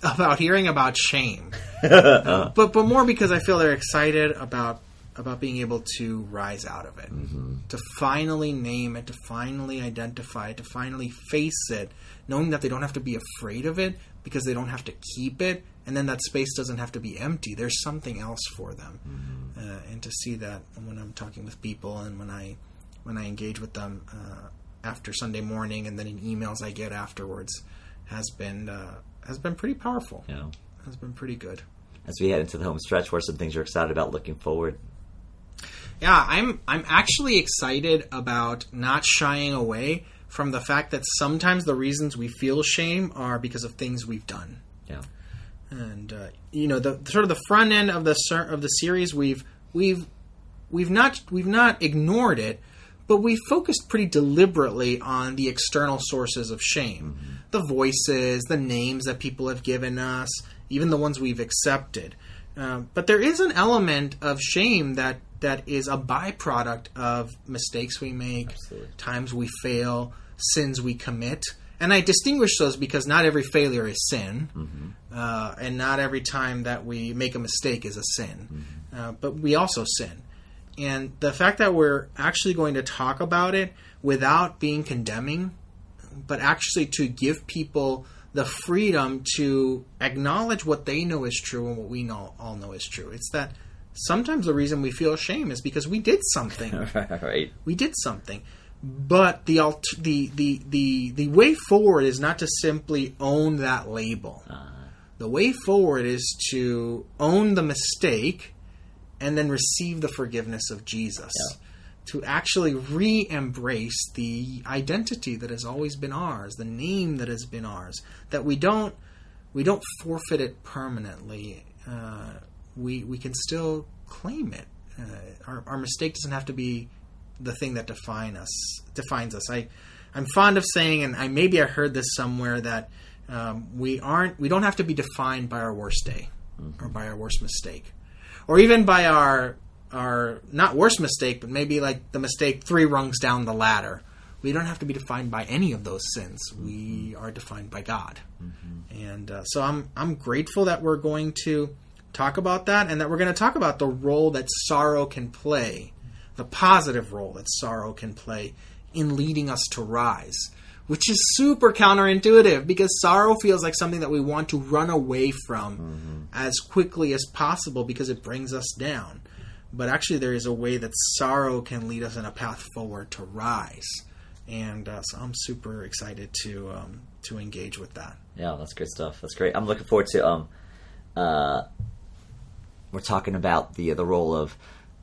about hearing about shame, [LAUGHS] but but more because I feel they're excited about about being able to rise out of it, to finally name it, to finally identify it, to finally face it, knowing that they don't have to be afraid of it because they don't have to keep it, and then that space doesn't have to be empty. There's something else for them, uh, and to see that when I'm talking with people and when I when I engage with them uh, after Sunday morning, and then in emails I get afterwards, has been uh, has been pretty powerful. Yeah. Has been pretty good. as we head into the home stretch, what are some things you're excited about looking forward? Yeah, I'm I'm actually excited about not shying away from the fact that sometimes the reasons we feel shame are because of things we've done. Yeah. And uh, you know, the sort of the front end of the of the series we've we've we've not we've not ignored it, but we focused pretty deliberately on the external sources of shame. The voices, the names that people have given us, even the ones we've accepted. Uh, but there is an element of shame that that is a byproduct of mistakes we make, Absolutely. times we fail, sins we commit. And I distinguish those because not every failure is sin, uh, and not every time that we make a mistake is a sin. Uh, but we also sin. And the fact that we're actually going to talk about it without being condemning, but actually to give people the freedom to acknowledge what they know is true and what we know all know is true. It's that sometimes the reason we feel shame is because we did something [LAUGHS] right. we did something. But the alt- the, the the the way forward is not to simply own that label. Uh-huh. The way forward is to own the mistake and then receive the forgiveness of Jesus. Yeah. To actually re-embrace the identity that has always been ours, the name that has been ours. That we don't we don't forfeit it permanently. Uh, we we can still claim it. Uh, our, our mistake doesn't have to be the thing that define us defines us. I I'm fond of saying, and I maybe I heard this somewhere that um, we aren't we don't have to be defined by our worst day or by our worst mistake, or even by our our not worst mistake, but maybe like the mistake three rungs down the ladder. We don't have to be defined by any of those sins. We mm-hmm. are defined by God, mm-hmm. and uh, so I'm I'm grateful that we're going to talk about that, and that we're going to talk about the role that sorrow can play, the positive role that sorrow can play in leading us to rise, which is super counterintuitive because sorrow feels like something that we want to run away from mm-hmm. as quickly as possible because it brings us down. But actually, there is a way that sorrow can lead us in a path forward to rise, and uh, so I'm super excited to um, to engage with that. Yeah, that's great stuff. That's great. I'm looking forward to um uh we're talking about the the role of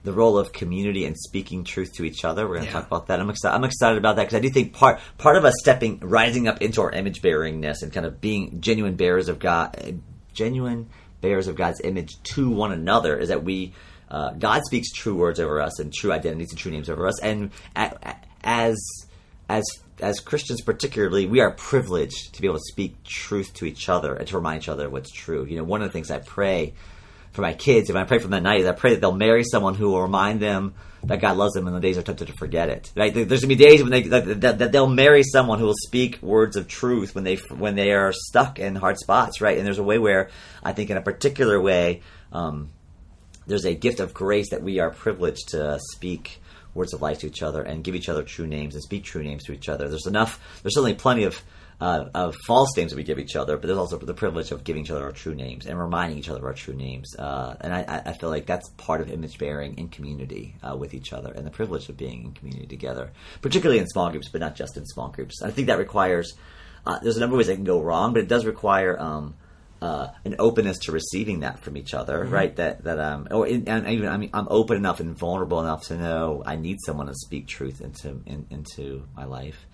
the role of community and speaking truth to each other. We're going to Yeah. talk about that. I'm excited. I'm excited about that because I do think part part of us stepping, rising up into our image bearingness and kind of being genuine bearers of God, genuine bearers of God's image to one another is that we uh, God speaks true words over us and true identities and true names over us, and as as as Christians, particularly, we are privileged to be able to speak truth to each other and to remind each other what's true. You know, one of the things I pray for my kids, if I pray for them at night, is I pray that they'll marry someone who will remind them that God loves them in the days they're tempted to forget it. Right? There's gonna be days when they that, that, that they'll marry someone who will speak words of truth when they when they are stuck in hard spots. Right? And there's a way where I think in a particular way. Um, there's a gift of grace that we are privileged to speak words of life to each other and give each other true names and speak true names to each other. There's enough. There's certainly plenty of uh, of false names that we give each other, but there's also the privilege of giving each other our true names and reminding each other of our true names. Uh, and I, I- feel like that's part of image bearing in community uh, with each other and the privilege of being in community together, particularly in small groups, but not just in small groups. I think that requires. Uh, there's a number of ways that can go wrong, but it does require. Um, uh, an openness to receiving that from each other, right? That that um, or in, and even I mean, I'm open enough and vulnerable enough to know I need someone to speak truth into in, into my life.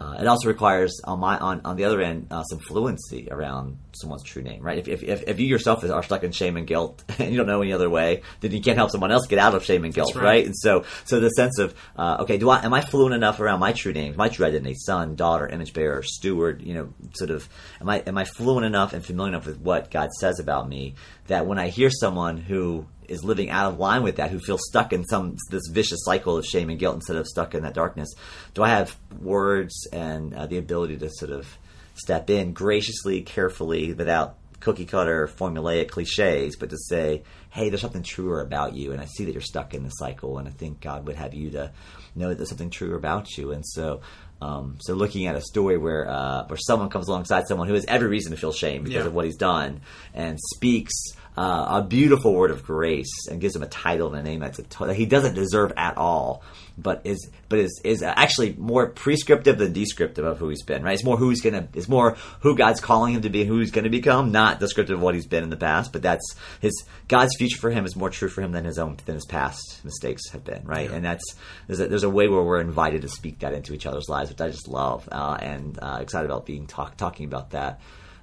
Uh, it also requires on my on, on the other end uh, some fluency around someone's true name, right? If, if, if, you yourself are stuck in shame and guilt [LAUGHS] and you don't know any other way, then you can't help someone else get out of shame and guilt, right. right. And so so the sense of uh, okay, do I am I fluent enough around my true names, my true identity, son, daughter, image bearer, steward, you know, sort of am I am I fluent enough and familiar enough with what God says about me that when I hear someone who is living out of line with that, who feels stuck in some this vicious cycle of shame and guilt instead of stuck in that darkness, do I have words and uh, the ability to sort of step in graciously, carefully, without cookie cutter, formulaic cliches, but to say, hey, there's something truer about you, and I see that you're stuck in the cycle, and I think God would have you to know that there's something truer about you, and so. Um, so looking at a story where uh, where someone comes alongside someone who has every reason to feel shame because Yeah. of what he's done and speaks uh, a beautiful word of grace and gives him a title and a name that's a to- that he doesn't deserve at all, but is but is is actually more prescriptive than descriptive of who he's been. Right? It's more who he's gonna. It's more who God's calling him to be, who he's going to become, not descriptive of what he's been in the past. But that's his God's future for him is more true for him than his own than his past mistakes have been. Right? Yeah. And that's there's a, there's a way where we're invited to speak that into each other's lives, which I just love uh, and uh, excited about being talk, talking about that.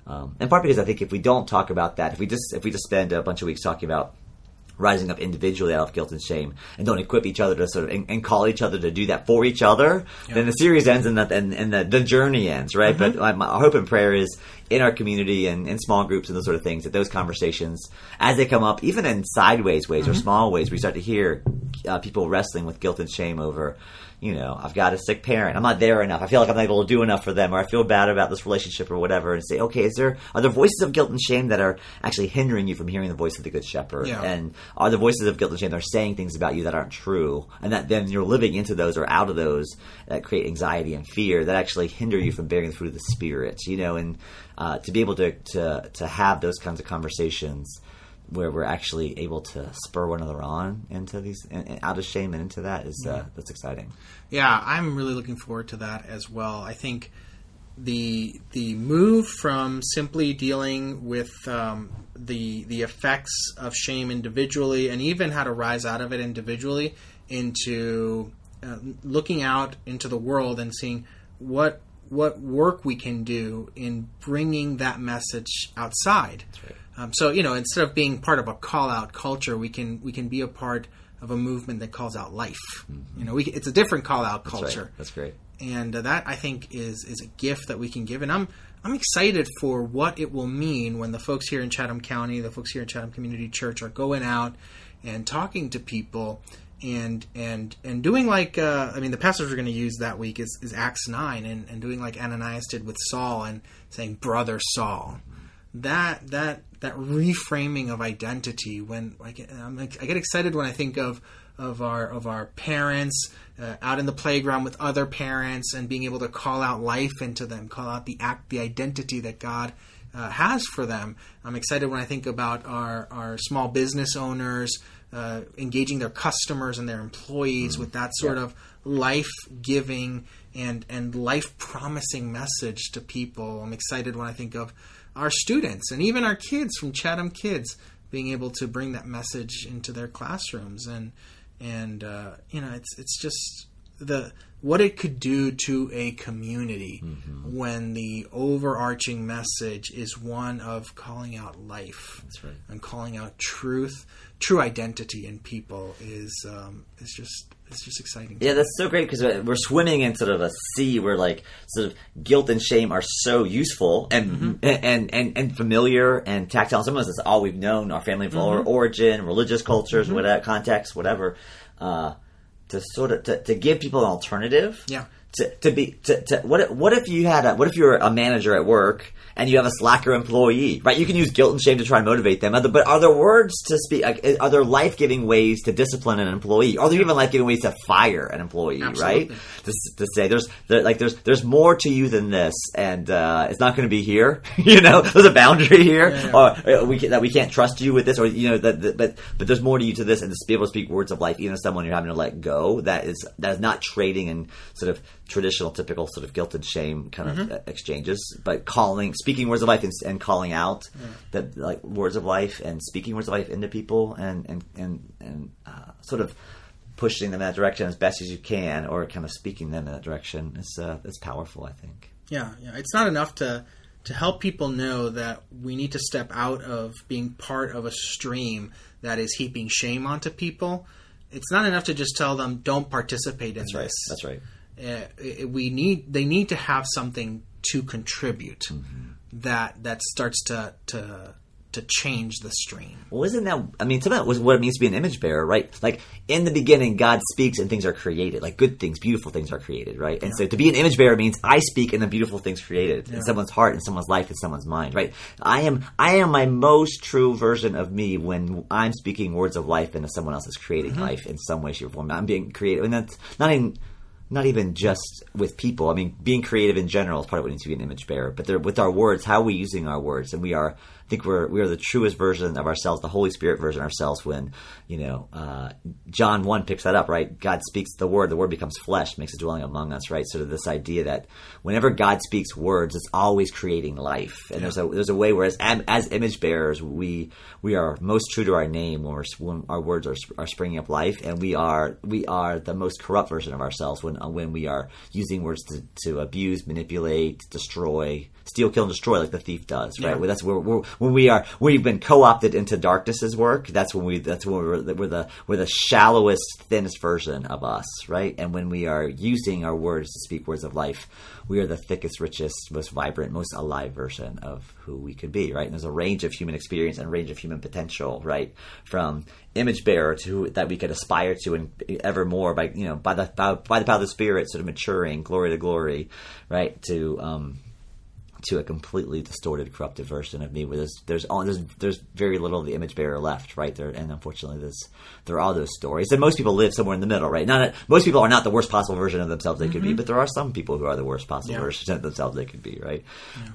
Um, in part because I think if we don't talk about that, if we just if we just spend a bunch of weeks talking about rising up individually out of guilt and shame and don't equip each other to sort of and, and call each other to do that for each other then the series ends and the, and, and the, the journey ends right? But my, my hope and prayer is in our community and in small groups and those sort of things that those conversations as they come up even in sideways ways or small ways we start to hear uh, people wrestling with guilt and shame over you know, I've got a sick parent. I'm not there enough. I feel like I'm not able to do enough for them, or I feel bad about this relationship, or whatever. And say, okay, is there are there voices of guilt and shame that are actually hindering you from hearing the voice of the Good Shepherd? Yeah. And are the voices of guilt and shame that are saying things about you that aren't true, and that then you're living into those or out of those that create anxiety and fear that actually hinder you from bearing the fruit of the Spirit? You know, and uh, to be able to to to have those kinds of conversations where we're actually able to spur one another on into these and, and out of shame and into that is uh, that's exciting. Yeah, I'm really looking forward to that as well. I think the the move from simply dealing with um, the the effects of shame individually and even how to rise out of it individually into uh, looking out into the world and seeing what what work we can do in bringing that message outside. right. Um, so you know, instead of being part of a call out culture, we can we can be a part of a movement that calls out life. You know, we, it's a different call out Mm-hmm. That's right. culture That's great. and uh, that I think is is a gift that we can give. And I'm I'm excited for what it will mean when the folks here in Chatham County, the folks here in Chatham Community Church, are going out and talking to people and and and doing like uh, I mean the passage we're going to use that week is, is Acts nine and, and doing like Ananias did with Saul and saying brother Saul. That that that reframing of identity when like I'm, I get excited when I think of of our of our parents uh, out in the playground with other parents and being able to call out life into them, call out the act, the identity that God uh, has for them. I'm excited when I think about our our small business owners uh, engaging their customers and their employees with that sort of life giving and and life promising message to people. I'm excited when I think of our students and even our kids from Chatham Kids being able to bring that message into their classrooms. And and uh, you know it's it's just the what it could do to a community when the overarching message is one of calling out life That's right. and calling out truth true identity in people is um, is just it's just exciting Yeah, that's so great because we're swimming in sort of a sea where like sort of guilt and shame are so useful and and, and and familiar and tactile. Some of us is all we've known, our family or origin, religious cultures, whatever context, whatever. Uh, to sort of to, to give people an alternative. Yeah. To, to be to, to what if, what if you had a what if you're a manager at work and you have a slacker employee right you can use guilt and shame to try and motivate them but are there words to speak like, are there life giving ways to discipline an employee are there even life giving ways to fire an employee right Absolutely. To, to say there's there, like there's there's more to you than this and uh, it's not going to be here [LAUGHS] you know there's a boundary here Yeah, yeah. or uh, we can, that we can't trust you with this or you know that, that but but there's more to you to this and to be able to speak words of life even to someone you're having to let go that is that is not trading in sort of traditional typical sort of guilt and shame kind Mm-hmm. of exchanges but calling speaking words of life and, and calling out that like words of life and speaking words of life into people and and and, and uh, sort of pushing them in that direction as best as you can or kind of speaking them in that direction is uh, is powerful I think Yeah, yeah. It's not enough to to help people know that we need to step out of being part of a stream that is heaping shame onto people. It's not enough to just tell them don't participate in that's right that's right Uh, it- we need they need to have something to contribute Mm-hmm. that that starts to to to change the stream. Well, isn't that? I mean, some of that was what it means to be an image bearer, right? Like in the beginning, God speaks and things are created. Like good things, beautiful things are created, right? And so to be an image bearer means I speak and the beautiful things created in someone's heart, in someone's life, in someone's mind, right? I am, I am my most true version of me when I'm speaking words of life into someone else is creating mm-hmm. life in some way, shape, or form. I'm being creative, and that's not even not even just with people. I mean, being creative in general is part of what it means to be an image bearer. But with our words, how are we using our words? And we are, I think we're we are the truest version of ourselves, the Holy Spirit version of ourselves. When you know uh, John one picks that up, right? God speaks the word, the word becomes flesh, makes a dwelling among us, right? Sort of this idea that whenever God speaks words, it's always creating life. And there's a there's a way where as, as image bearers, we we are most true to our name when, when our words are, are springing up life, and we are we are the most corrupt version of ourselves when when we are using words to, to abuse, manipulate, destroy, steal, kill, and destroy, like the thief does, right? Yeah. Well, that's where we're, when we are we've been co-opted into darkness's work. That's when we that's when we're, the- we're the we're the shallowest, thinnest version of us, right? And when we are using our words to speak words of life, we are the thickest, richest, most vibrant, most alive version of who we could be, right? And there's a range of human experience and range of human potential, right? From image bearer to that we could aspire to and ever more by you know by the by, by the power of the spirit, sort of maturing, glory to glory, right? To um, to a completely distorted, corrupted version of me, where there's there's all, there's there's very little of the image bearer left, right there, and unfortunately, there's there are those stories, and most people live somewhere in the middle, right? Not most people are not the worst possible version of themselves they could be, but there are some people who are the worst possible Yeah. version of themselves they could be, right?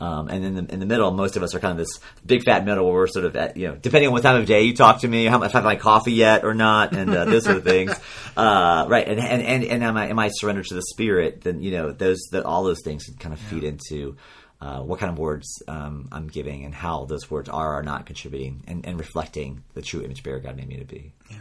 Um, and in the in the middle, most of us are kind of this big fat middle where we're sort of at, you know, depending on what time of day you talk to me, how I've had my coffee yet or not, and uh, those sort of things, [LAUGHS] uh, right? And and and, and am I am I surrendered to the spirit? Then you know those that all those things can kind of feed into uh, what kind of words um, I'm giving and how those words are are not contributing and, and reflecting the true image bearer God made me to be. Yeah.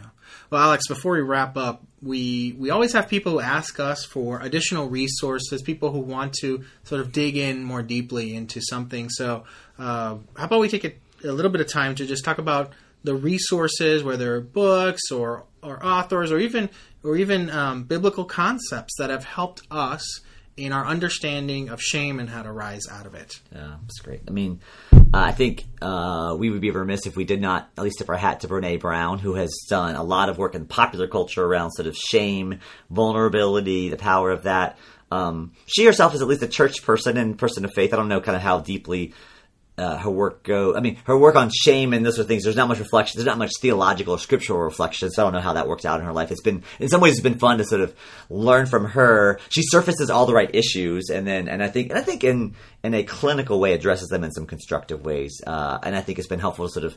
Well, Alex, before we wrap up, we we always have people who ask us for additional resources, people who want to sort of dig in more deeply into something. So, uh, how about we take a, a little bit of time to just talk about the resources, whether books or or authors or even or even um, biblical concepts that have helped us in our understanding of shame and how to rise out of it. Yeah, it's great. I mean, uh, I think uh, we would be remiss if we did not at least tip our hat to Brene Brown, who has done a lot of work in popular culture around sort of shame, vulnerability, the power of that. Um, she herself is at least a church person and person of faith. I don't know kind of how deeply uh, her work go. I mean, her work on shame and those sort of things. There's not much reflection. There's not much theological or scriptural reflection. So I don't know how that worked out in her life. It's been, in some ways, it's been fun to sort of learn from her. She surfaces all the right issues, and then, and I think, and I think in in a clinical way addresses them in some constructive ways. Uh, and I think it's been helpful to sort of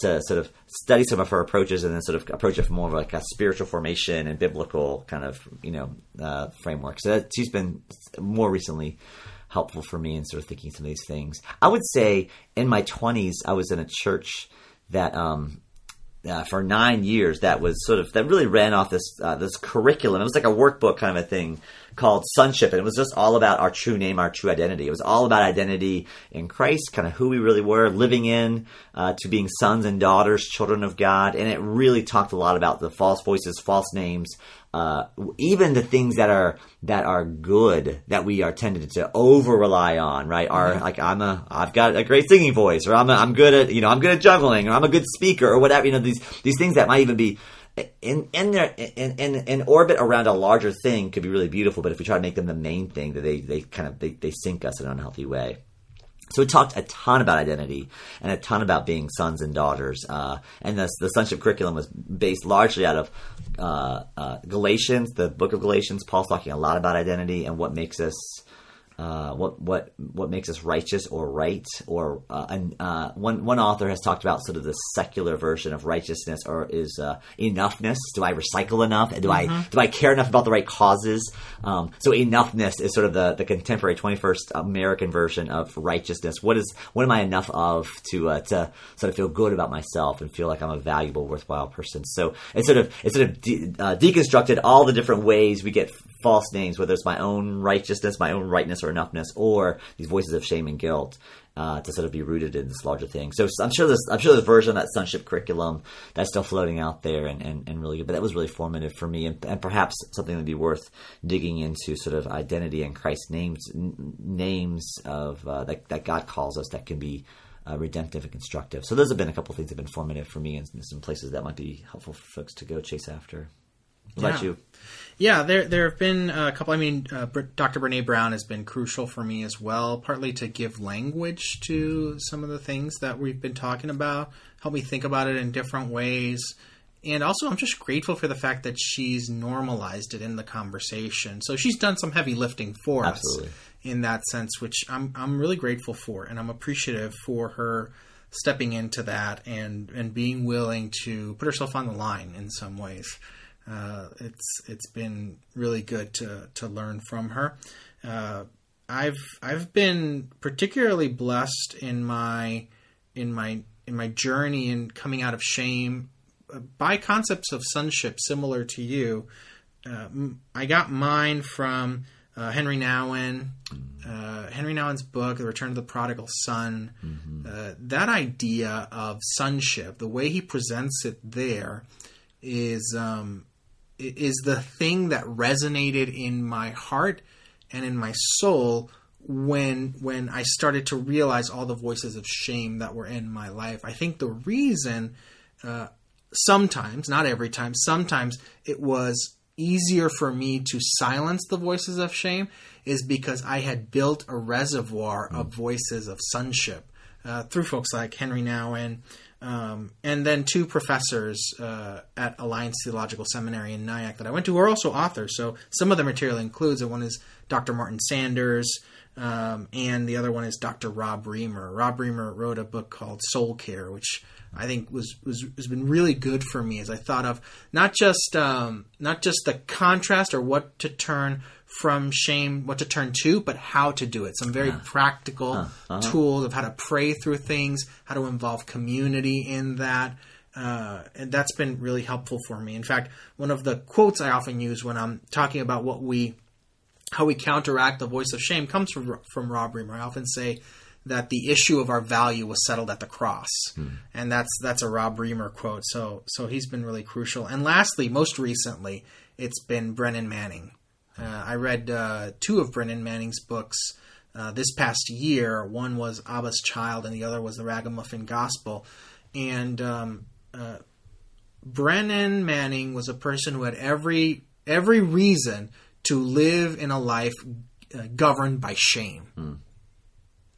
to sort of study some of her approaches and then sort of approach it from more of like a spiritual formation and biblical kind of you know uh, framework. So that, she's been more recently helpful for me in sort of thinking some of these things. I would say in my twenties, I was in a church that um, uh, for nine years that was sort of that really ran off this uh, this curriculum. It was like a workbook kind of a thing called sonship, and it was just all about our true name, our true identity. It was all about identity in Christ, kind of who we really were, living in uh, to being sons and daughters, children of God, and it really talked a lot about the false voices, false names, uh, even the things that are that are good that we are tended to over rely on, right? Are like I'm a I've got a great singing voice, or I'm a, I'm good at you know I'm good at juggling, or I'm a good speaker, or whatever. You know these these things that might even be in in their in, in in orbit around a larger thing could be really beautiful, but if we try to make them the main thing, that they they kind of they, they sink us in an unhealthy way. So it talked a ton about identity and a ton about being sons and daughters. Uh, and the, the sonship curriculum was based largely out of uh, uh, Galatians, the book of Galatians. Paul's talking a lot about identity and what makes us. Uh, what what what makes us righteous or right or uh, and, uh, one one author has talked about sort of the secular version of righteousness or is uh, enoughness. Do I recycle enough? Do I do I care enough about the right causes? Um, so enoughness is sort of the, the contemporary 21st American version of righteousness. What is what am I enough of to uh, to sort of feel good about myself and feel like I'm a valuable, worthwhile person? So it's sort of it's sort of de- uh, deconstructed all the different ways we get false names, whether it's my own righteousness, my own rightness or enoughness, or these voices of shame and guilt. Uh, to sort of be rooted in this larger thing, so I'm sure this I'm sure this version of that sonship curriculum that's still floating out there and, and, and really good. But that was really formative for me, and, and perhaps something that'd be worth digging into, sort of identity and Christ's names n- names of uh, that that God calls us that can be uh, redemptive and constructive. So those have been a couple of things that have been formative for me and some places that might be helpful for folks to go chase after. What about you? Yeah, there there have been a couple. I mean, uh, Dr. Brene Brown has been crucial for me as well, partly to give language to some of the things that we've been talking about, help me think about it in different ways. And also, I'm just grateful for the fact that she's normalized it in the conversation. So she's done some heavy lifting for Absolutely. us in that sense, which I'm I'm really grateful for, and I'm appreciative for her stepping into that and and being willing to put herself on the line in some ways. Uh, it's it's been really good to to learn from her. Uh, I've I've been particularly blessed in my in my in my journey in coming out of shame by concepts of sonship similar to you. Uh, I got mine from uh, Henri Nouwen, uh, Henri Nouwen's book, The Return of the Prodigal Son. Uh, that idea of sonship, the way he presents it there, is um, is the thing that resonated in my heart and in my soul when when I started to realize all the voices of shame that were in my life. I think the reason uh, sometimes, not every time, sometimes it was easier for me to silence the voices of shame is because I had built a reservoir of voices of sonship uh, through folks like Henri Nouwen, um, and then two professors uh, at Alliance Theological Seminary in Nyack that I went to are also authors. So some of the material includes it. One is Dr. Martin Sanders, um, and the other one is Dr. Rob Reimer. Rob Reimer wrote a book called Soul Care, which I think was, was has been really good for me as I thought of not just um, not just the contrast or what to turn from shame, what to turn to, but how to do it. Some very practical tools of how to pray through things, how to involve community in that. Uh, and that's been really helpful for me. In fact, one of the quotes I often use when I'm talking about what we how we counteract the voice of shame comes from from Rob Reimer. I often say that the issue of our value was settled at the cross, and that's that's a Rob Reimer quote. So so he's been really crucial. And lastly, most recently, it's been Brennan Manning. Uh, I read uh, two of Brennan Manning's books uh, this past year. One was Abba's Child, and the other was the Ragamuffin Gospel. And um, uh, Brennan Manning was a person who had every every reason to live in a life uh, governed by shame.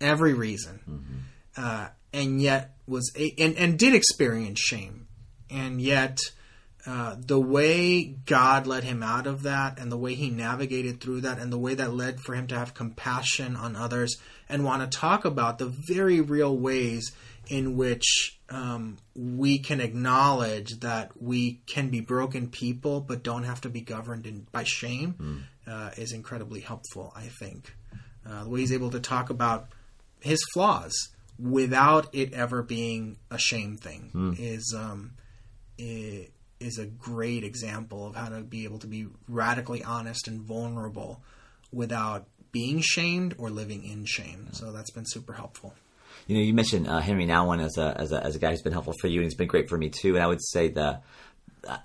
Every reason, uh, and yet was a, and and did experience shame, and yet uh, the way God led him out of that, and the way he navigated through that, and the way that led for him to have compassion on others, and want to talk about the very real ways in which um, we can acknowledge that we can be broken people, but don't have to be governed in, by shame, uh, is incredibly helpful. I think uh, the way he's able to talk about his flaws without it ever being a shame thing is um, i- is a great example of how to be able to be radically honest and vulnerable without being shamed or living in shame. So that's been super helpful. You know, you mentioned uh, Henri Nouwen as a, as a as a guy who's been helpful for you, and he's been great for me too. And I would say the uh,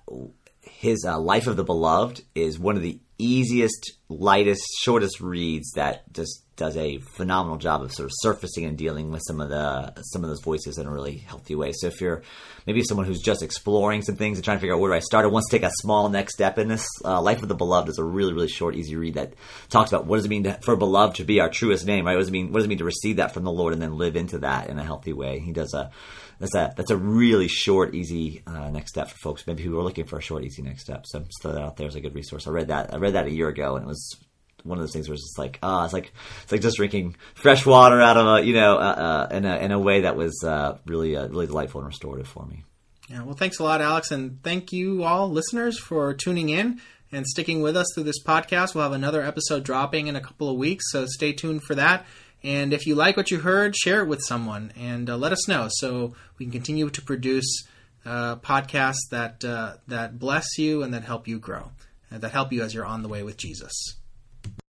his uh, Life of the Beloved is one of the easiest, lightest, shortest reads that just does a phenomenal job of sort of surfacing and dealing with some of the some of those voices in a really healthy way. So if you're maybe someone who's just exploring some things and trying to figure out where do I start, or wants to take a small next step in this, uh, Life of the Beloved is a really really short, easy read that talks about what does it mean to, for beloved to be our truest name, right? What does it mean? What does it mean to receive that from the Lord and then live into that in a healthy way? He does a that's a that's a really short, easy uh, next step for folks. Maybe who are looking for a short, easy next step. So throw that out there as a good resource. I read that I read that a year ago, and it was one of those things where it's just like ah, it's like it's like just drinking fresh water out of a you know uh, uh, in a in a way that was uh, really uh, really delightful and restorative for me. Yeah, well, thanks a lot, Alex, and thank you all listeners for tuning in and sticking with us through this podcast. We'll have another episode dropping in a couple of weeks, so stay tuned for that. And if you like what you heard, share it with someone and uh, let us know so we can continue to produce uh, podcasts that uh, that bless you and that help you grow, that help you as you're on the way with Jesus.